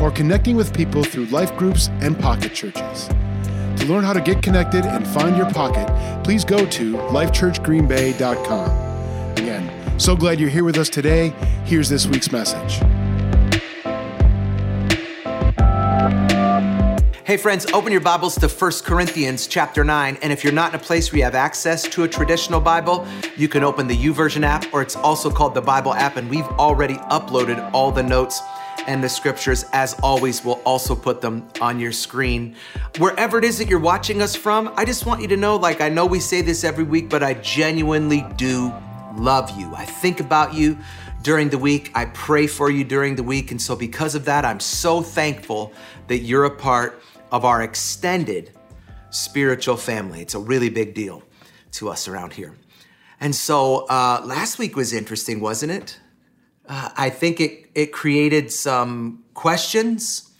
or connecting with people through life groups and pocket churches. To learn how to get connected and find your pocket, please go to lifechurchgreenbay.com. Again, so glad you're here with us today. Here's this week's message. Hey friends, open your Bibles to 1 Corinthians chapter 9. And if you're not in a place where you have access to a traditional Bible, you can open the YouVersion app, or it's also called the Bible app. And we've already uploaded all the notes and the scriptures. As always, we'll also put them on your screen. Wherever it is that you're watching us from, I just want you to know like, I know we say this every week, but I genuinely do love you. I think about you during the week. I pray for you during the week. And so, because of that, I'm so thankful that you're a part of our extended spiritual family. It's a really big deal to us around here. And so uh, last week was interesting, wasn't it? Uh, I think it, it created some questions,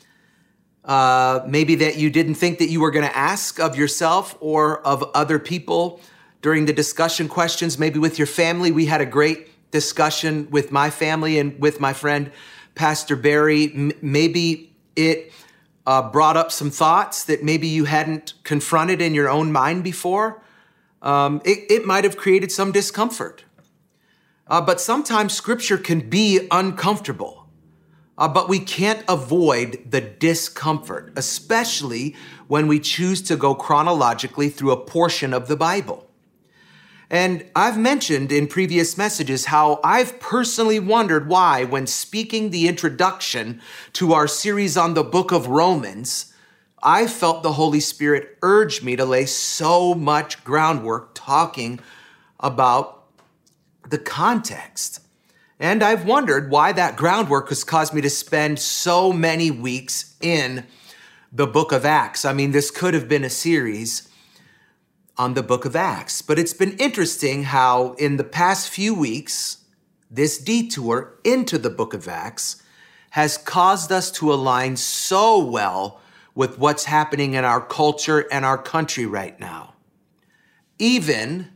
uh, maybe that you didn't think that you were going to ask of yourself or of other people during the discussion questions, maybe with your family. We had a great discussion with my family and with my friend, Pastor Barry. M- maybe it uh, brought up some thoughts that maybe you hadn't confronted in your own mind before. Um, it, it might have created some discomfort. Uh, but sometimes scripture can be uncomfortable. Uh, but we can't avoid the discomfort, especially when we choose to go chronologically through a portion of the Bible. And I've mentioned in previous messages how I've personally wondered why, when speaking the introduction to our series on the book of Romans, I felt the Holy Spirit urge me to lay so much groundwork talking about the context. And I've wondered why that groundwork has caused me to spend so many weeks in the book of Acts. I mean, this could have been a series on the book of Acts. But it's been interesting how, in the past few weeks, this detour into the book of Acts has caused us to align so well with what's happening in our culture and our country right now. Even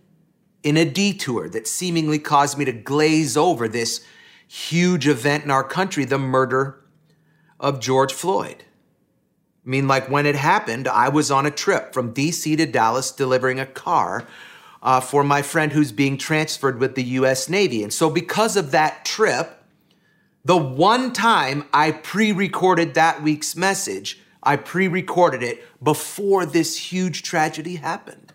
in a detour that seemingly caused me to glaze over this huge event in our country, the murder of George Floyd. I mean, like when it happened, I was on a trip from DC to Dallas delivering a car uh, for my friend who's being transferred with the US Navy. And so, because of that trip, the one time I pre recorded that week's message, I pre recorded it before this huge tragedy happened.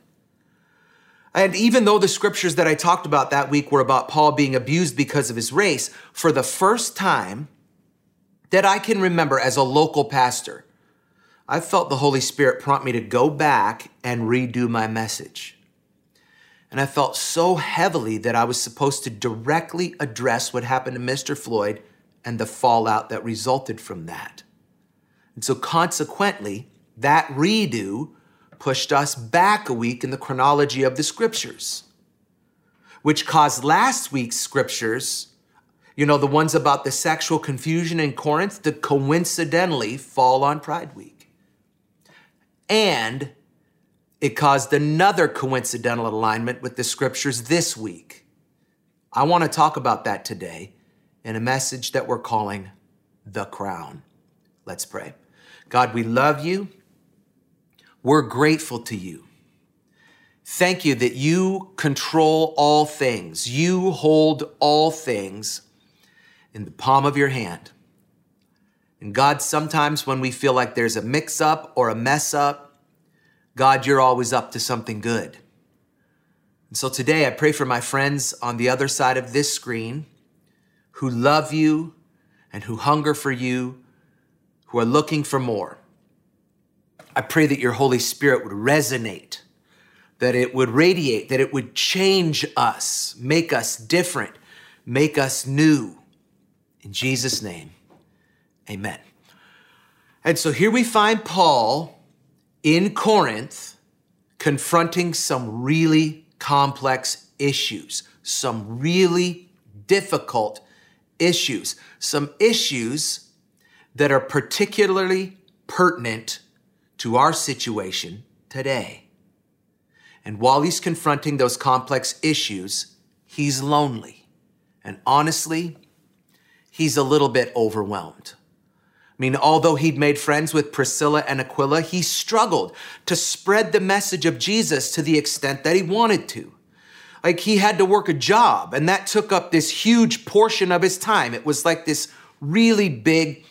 And even though the scriptures that I talked about that week were about Paul being abused because of his race, for the first time that I can remember as a local pastor, I felt the Holy Spirit prompt me to go back and redo my message. And I felt so heavily that I was supposed to directly address what happened to Mr. Floyd and the fallout that resulted from that. And so, consequently, that redo pushed us back a week in the chronology of the scriptures, which caused last week's scriptures, you know, the ones about the sexual confusion in Corinth, to coincidentally fall on Pride Week. And it caused another coincidental alignment with the scriptures this week. I want to talk about that today in a message that we're calling The Crown. Let's pray. God, we love you. We're grateful to you. Thank you that you control all things. You hold all things in the palm of your hand. And God, sometimes when we feel like there's a mix up or a mess up, God, you're always up to something good. And so today I pray for my friends on the other side of this screen who love you and who hunger for you, who are looking for more. I pray that your Holy Spirit would resonate, that it would radiate, that it would change us, make us different, make us new. In Jesus' name. Amen. And so here we find Paul in Corinth confronting some really complex issues, some really difficult issues, some issues that are particularly pertinent to our situation today. And while he's confronting those complex issues, he's lonely. And honestly, he's a little bit overwhelmed. I mean, although he'd made friends with Priscilla and Aquila, he struggled to spread the message of Jesus to the extent that he wanted to. Like he had to work a job, and that took up this huge portion of his time. It was like this really big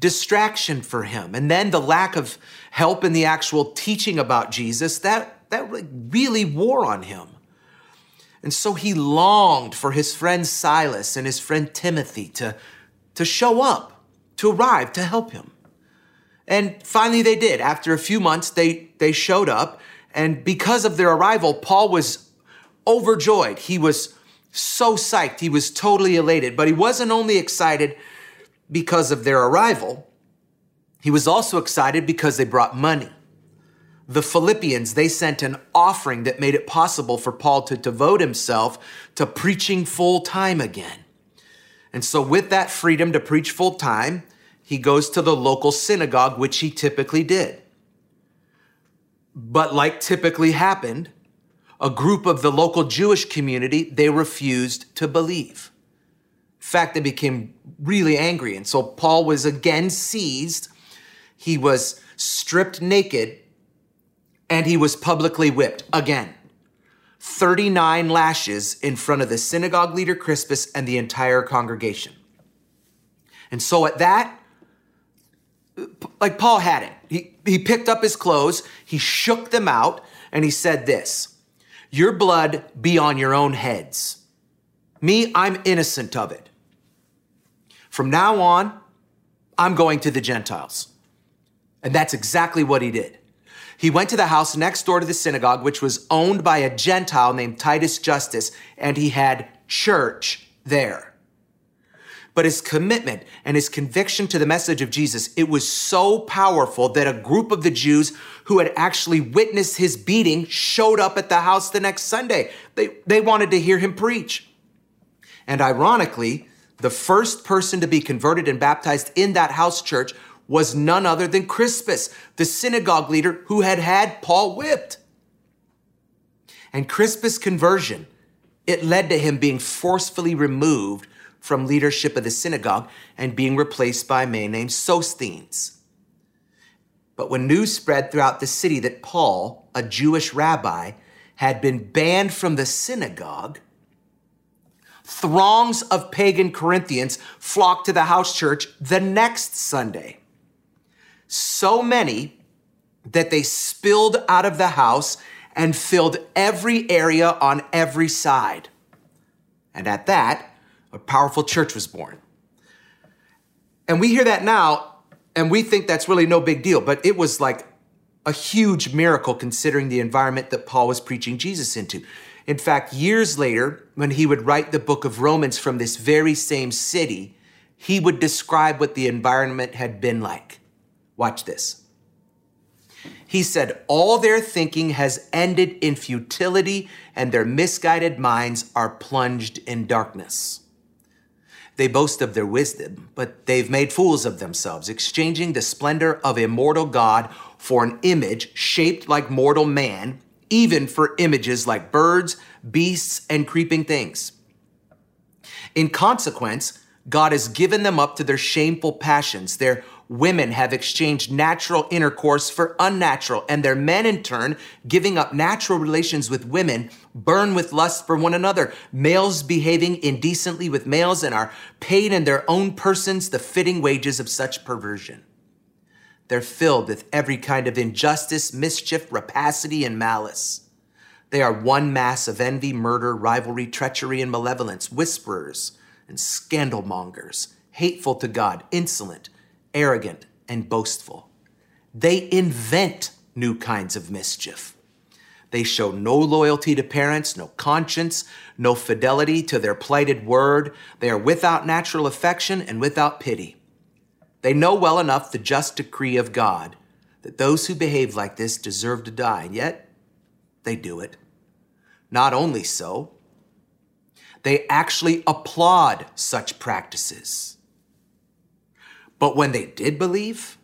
distraction for him. And then the lack of help in the actual teaching about Jesus, that, that really wore on him. And so he longed for his friend Silas and his friend Timothy to, to show up, to arrive, to help him. And finally they did. After a few months, they, they showed up. And because of their arrival, Paul was overjoyed. He was so psyched. He was totally elated. But he wasn't only excited because of their arrival, he was also excited because they brought money. The Philippians, they sent an offering that made it possible for Paul to devote himself to preaching full time again. And so, with that freedom to preach full time, he goes to the local synagogue, which he typically did. But, like typically happened, a group of the local Jewish community, they refused to believe. Fact, they became really angry. And so Paul was again seized. He was stripped naked and he was publicly whipped again. 39 lashes in front of the synagogue leader Crispus and the entire congregation. And so at that, like Paul had it. He, he picked up his clothes, he shook them out, and he said this Your blood be on your own heads. Me, I'm innocent of it. From now on, I'm going to the Gentiles. And that's exactly what he did. He went to the house next door to the synagogue, which was owned by a Gentile named Titus Justus, and he had church there. But his commitment and his conviction to the message of Jesus, it was so powerful that a group of the Jews who had actually witnessed his beating showed up at the house the next Sunday. They, they wanted to hear him preach. And ironically, the first person to be converted and baptized in that house church was none other than Crispus, the synagogue leader who had had Paul whipped. And Crispus' conversion, it led to him being forcefully removed from leadership of the synagogue and being replaced by a man named Sosthenes. But when news spread throughout the city that Paul, a Jewish rabbi, had been banned from the synagogue, throngs of pagan Corinthians flocked to the house church the next Sunday. So many that they spilled out of the house and filled every area on every side. And at that, a powerful church was born. And we hear that now, and we think that's really no big deal, but it was like a huge miracle considering the environment that Paul was preaching Jesus into. In fact, years later, when he would write the book of Romans from this very same city, he would describe what the environment had been like. Watch this. He said, All their thinking has ended in futility, and their misguided minds are plunged in darkness. They boast of their wisdom, but they've made fools of themselves, exchanging the splendor of immortal God for an image shaped like mortal man even for images like birds, beasts, and creeping things. In consequence, God has given them up to their shameful passions. Their women have exchanged natural intercourse for unnatural, and their men, in turn, giving up natural relations with women, burn with lust for one another. Males behaving indecently with males and are paid in their own persons the fitting wages of such perversion. They're filled with every kind of injustice, mischief, rapacity, and malice. They are one mass of envy, murder, rivalry, treachery, and malevolence, whisperers and scandalmongers, hateful to God, insolent, arrogant, and boastful. They invent new kinds of mischief. They show no loyalty to parents, no conscience, no fidelity to their plighted word. They are without natural affection and without pity. They know well enough the just decree of God, that those who behave like this deserve to die, and yet they do it. Not only so, they actually applaud such practices. But when they did believe,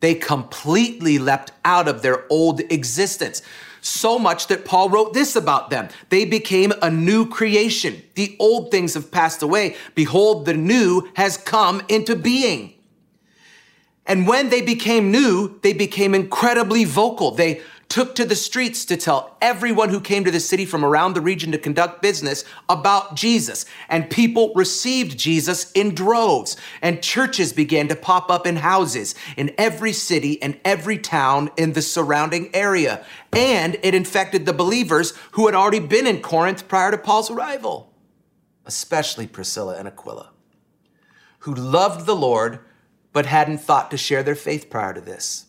they completely leapt out of their old existence. So much that Paul wrote this about them. They became a new creation. The old things have passed away. Behold, the new has come into being. And when they became new, they became incredibly vocal. They took to the streets to tell everyone who came to the city from around the region to conduct business about Jesus. And people received Jesus in droves. And churches began to pop up in houses in every city and every town in the surrounding area. And it infected the believers who had already been in Corinth prior to Paul's arrival, especially Priscilla and Aquila, who loved the Lord but hadn't thought to share their faith prior to this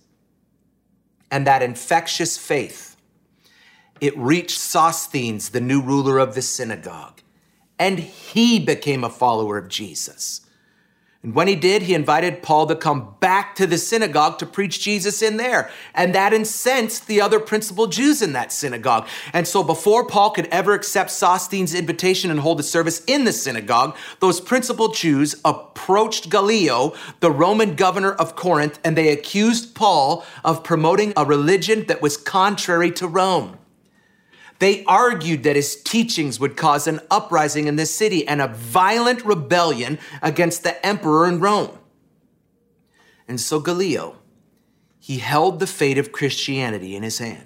and that infectious faith, it reached Sosthenes, the new ruler of the synagogue, and he became a follower of Jesus. And when he did, he invited Paul to come back to the synagogue to preach Jesus in there. And that incensed the other principal Jews in that synagogue. And so before Paul could ever accept Sosthenes' invitation and hold a service in the synagogue, those principal Jews approached Gallio, the Roman governor of Corinth, and they accused Paul of promoting a religion that was contrary to Rome. They argued that his teachings would cause an uprising in the city and a violent rebellion against the emperor in Rome. And so Gallio, he held the fate of Christianity in his hand.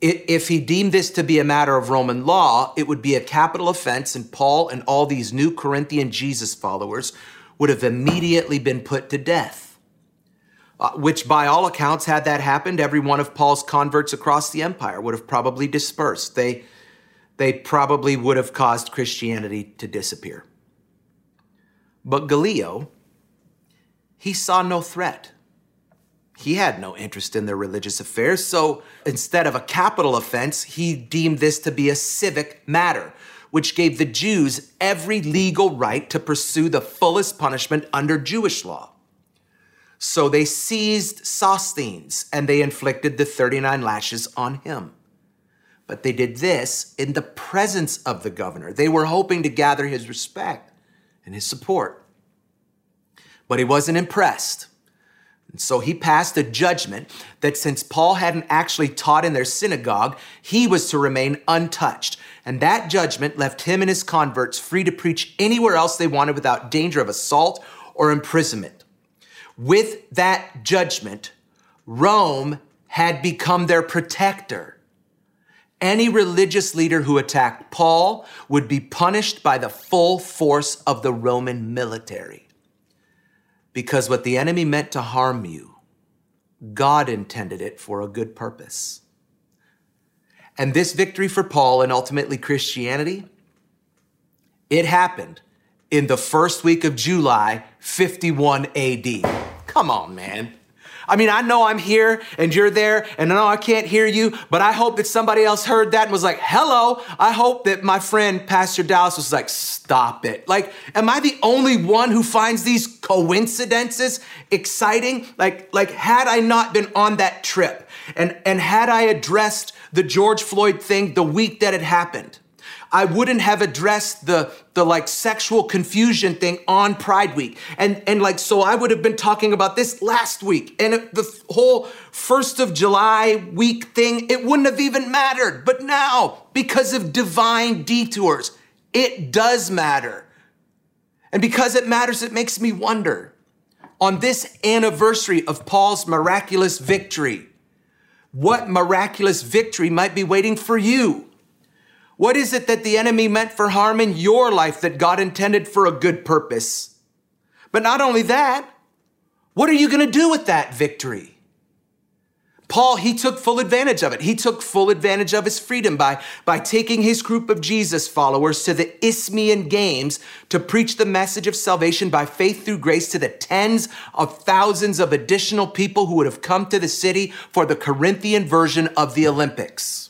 If he deemed this to be a matter of Roman law, it would be a capital offense, and Paul and all these new Corinthian Jesus followers would have immediately been put to death uh, which by all accounts, had that happened, every one of Paul's converts across the empire would have probably dispersed. They, they probably would have caused Christianity to disappear. But Gallio, he saw no threat. He had no interest in their religious affairs, so instead of a capital offense, he deemed this to be a civic matter, which gave the Jews every legal right to pursue the fullest punishment under Jewish law. So they seized Sosthenes and they inflicted the 39 lashes on him. But they did this in the presence of the governor. They were hoping to gather his respect and his support. But he wasn't impressed. And so he passed a judgment that since Paul hadn't actually taught in their synagogue, he was to remain untouched. And that judgment left him and his converts free to preach anywhere else they wanted without danger of assault or imprisonment. With that judgment, Rome had become their protector. Any religious leader who attacked Paul would be punished by the full force of the Roman military. Because what the enemy meant to harm you, God intended it for a good purpose. And this victory for Paul and ultimately Christianity, it happened in the first week of July, 51 AD. Come on, man. I mean, I know I'm here and you're there, and I know I can't hear you, but I hope that somebody else heard that and was like, hello. I hope that my friend Pastor Dallas was like, stop it. Like, am I the only one who finds these coincidences exciting? Like, like had I not been on that trip and, and had I addressed the George Floyd thing the week that it happened, I wouldn't have addressed the the like sexual confusion thing on Pride Week. And and like so I would have been talking about this last week. And the whole 1st of July week thing, it wouldn't have even mattered. But now, because of divine detours, it does matter. And because it matters, it makes me wonder on this anniversary of Paul's miraculous victory, what miraculous victory might be waiting for you? What is it that the enemy meant for harm in your life that God intended for a good purpose? But not only that, what are you going to do with that victory? Paul, he took full advantage of it. He took full advantage of his freedom by, by taking his group of Jesus followers to the Isthmian Games to preach the message of salvation by faith through grace to the tens of thousands of additional people who would have come to the city for the Corinthian version of the Olympics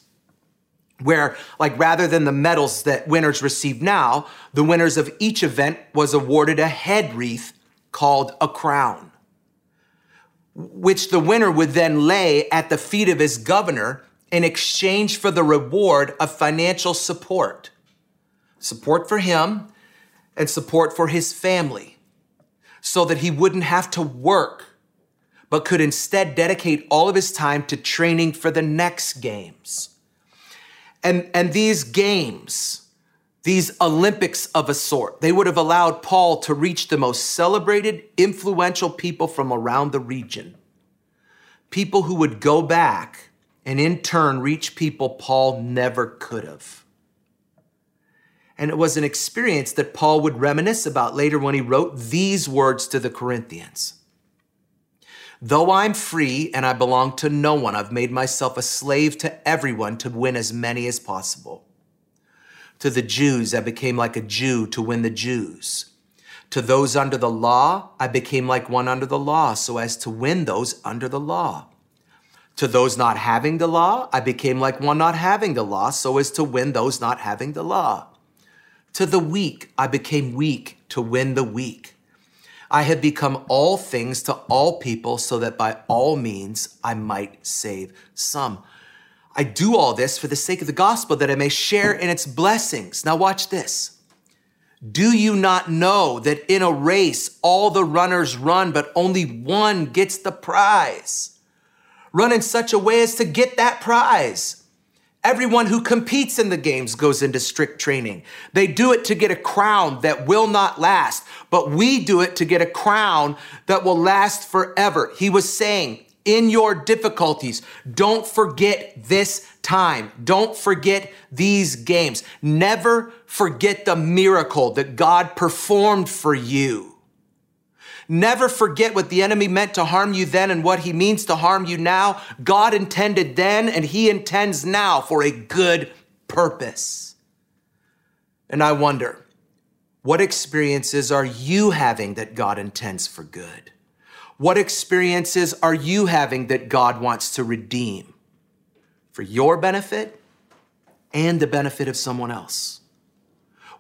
where like rather than the medals that winners receive now, the winners of each event was awarded a head wreath called a crown. which the winner would then lay at the feet of his governor in exchange for the reward of financial support. Support for him and support for his family so that he wouldn't have to work, but could instead dedicate all of his time to training for the next games. And, and these games, these Olympics of a sort, they would have allowed Paul to reach the most celebrated, influential people from around the region. People who would go back and in turn reach people Paul never could have. And it was an experience that Paul would reminisce about later when he wrote these words to the Corinthians. Though I'm free and I belong to no one, I've made myself a slave to everyone to win as many as possible. To the Jews, I became like a Jew to win the Jews. To those under the law, I became like one under the law so as to win those under the law. To those not having the law, I became like one not having the law so as to win those not having the law. To the weak, I became weak to win the weak. I have become all things to all people so that by all means I might save some. I do all this for the sake of the gospel that I may share in its blessings. Now, watch this. Do you not know that in a race all the runners run, but only one gets the prize? Run in such a way as to get that prize. Everyone who competes in the games goes into strict training. They do it to get a crown that will not last, but we do it to get a crown that will last forever. He was saying, in your difficulties, don't forget this time. Don't forget these games. Never forget the miracle that God performed for you. Never forget what the enemy meant to harm you then and what he means to harm you now. God intended then and he intends now for a good purpose. And I wonder, what experiences are you having that God intends for good? What experiences are you having that God wants to redeem for your benefit and the benefit of someone else?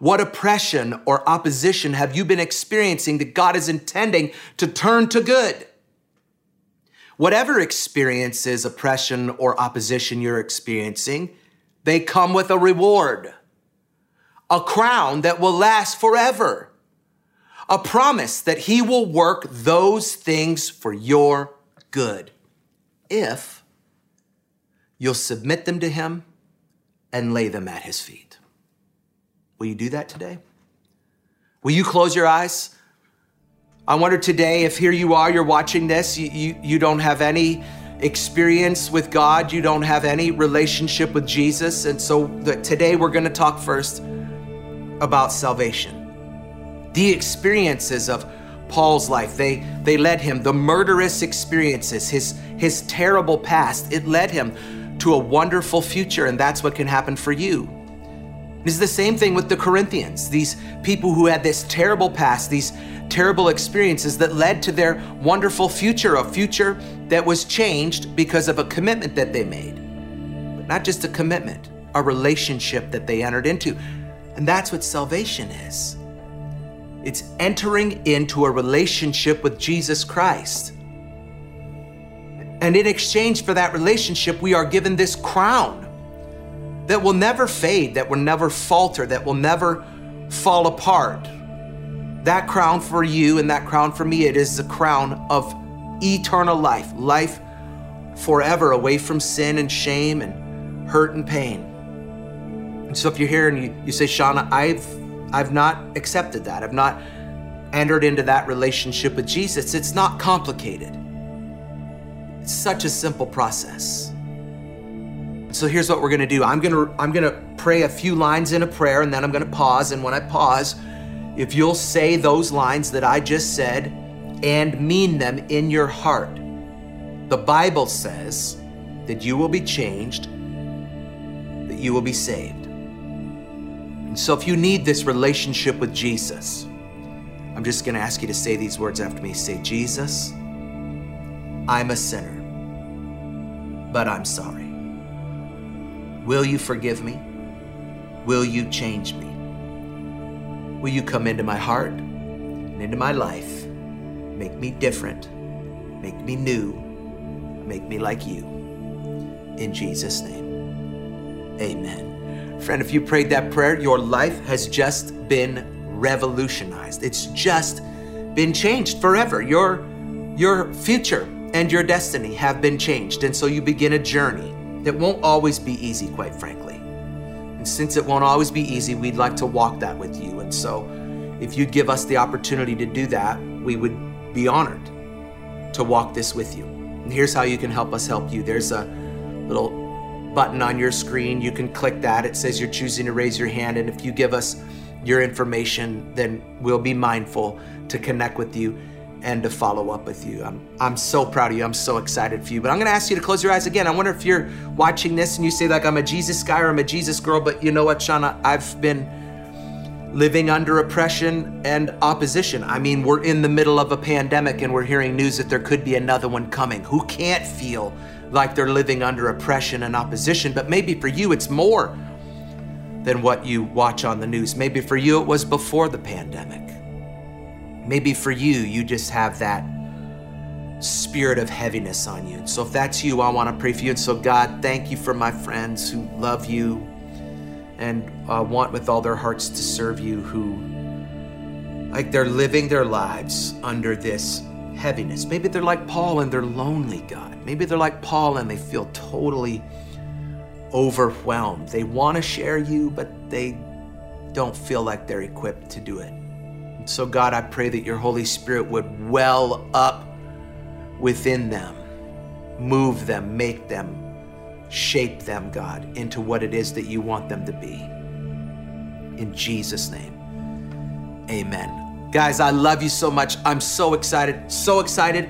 What oppression or opposition have you been experiencing that God is intending to turn to good? Whatever experiences, oppression, or opposition you're experiencing, they come with a reward, a crown that will last forever, a promise that He will work those things for your good if you'll submit them to Him and lay them at His feet. Will you do that today? Will you close your eyes? I wonder today if here you are, you're watching this, you, you, you don't have any experience with God, you don't have any relationship with Jesus. And so the, today we're going to talk first about salvation. The experiences of Paul's life, they, they led him, the murderous experiences, his, his terrible past, it led him to a wonderful future. And that's what can happen for you. It's the same thing with the Corinthians, these people who had this terrible past, these terrible experiences that led to their wonderful future, a future that was changed because of a commitment that they made. But not just a commitment, a relationship that they entered into. And that's what salvation is it's entering into a relationship with Jesus Christ. And in exchange for that relationship, we are given this crown that will never fade, that will never falter, that will never fall apart. That crown for you and that crown for me, it is the crown of eternal life, life forever away from sin and shame and hurt and pain. And so if you're here and you, you say, Shauna, I've I've not accepted that. I've not entered into that relationship with Jesus. It's not complicated. It's such a simple process. So here's what we're to do. I'm to I'm to pray a few lines in a prayer and then I'm to pause and when I pause, if you'll say those lines that I just said and mean them in your heart. The Bible says that you will be changed, that you will be saved. And so if you need this relationship with Jesus, I'm just to ask you to say these words after me. Say, Jesus, I'm a sinner, but I'm sorry. Will you forgive me? Will you change me? Will you come into my heart and into my life, make me different, Make me new. Make me like you. In Jesus' name. Amen. Friend, if you prayed that prayer, your life has just been revolutionized. It's just been changed forever. Your, your future and your destiny have been changed. And so you begin a journey that won't always be easy, quite frankly. And since it won't always be easy, we'd like to walk that with you. And so if you'd give us the opportunity to do that, we would be honored to walk this with you. And here's how you can help us help you. There's a little button on your screen. You can click that. It says you're choosing to raise your hand. And if you give us your information, then we'll be mindful to connect with you and to follow up with you. I'm, I'm so proud of you. I'm so excited for you. But I'm going to ask you to close your eyes again. I wonder if you're watching this and you say, like, I'm a Jesus guy or I'm a Jesus girl, but you know what, Shauna? I've been living under oppression and opposition. I mean, we're in the middle of a pandemic and we're hearing news that there could be another one coming. Who can't feel like they're living under oppression and opposition? But maybe for you, it's more than what you watch on the news. Maybe for you, it was before the pandemic. Maybe for you, you just have that spirit of heaviness on you. So if that's you, I want to pray for you. And so, God, thank you for my friends who love you and uh, want with all their hearts to serve you, who, like, they're living their lives under this heaviness. Maybe they're like Paul and they're lonely, God. Maybe they're like Paul and they feel totally overwhelmed. They want to share you, but they don't feel like they're equipped to do it. So, God, I pray that your Holy Spirit would well up within them, move them, make them, shape them, God, into what it is that you want them to be. In Jesus' name, amen. Guys, I love you so much. I'm so excited, so excited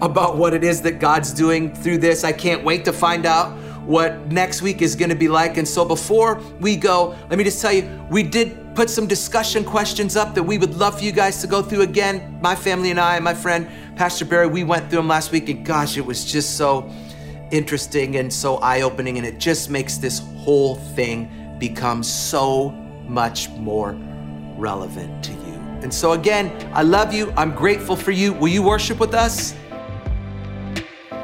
about what it is that God's doing through this. I can't wait to find out what next week is going to be like. And so before we go, let me just tell you, we did put some discussion questions up that we would love for you guys to go through again. My family and I, my friend Pastor Barry, we went through them last week, and gosh, it was just so interesting and so eye opening. And it just makes this whole thing become so much more relevant to you. And so, again, I love you. I'm grateful for you. Will you worship with us?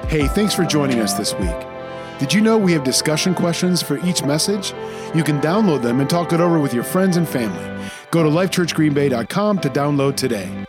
Hey, thanks for joining us this week. Did you know we have discussion questions for each message? You can download them and talk it over with your friends and family. Go to lifechurchgreenbay.com to download today.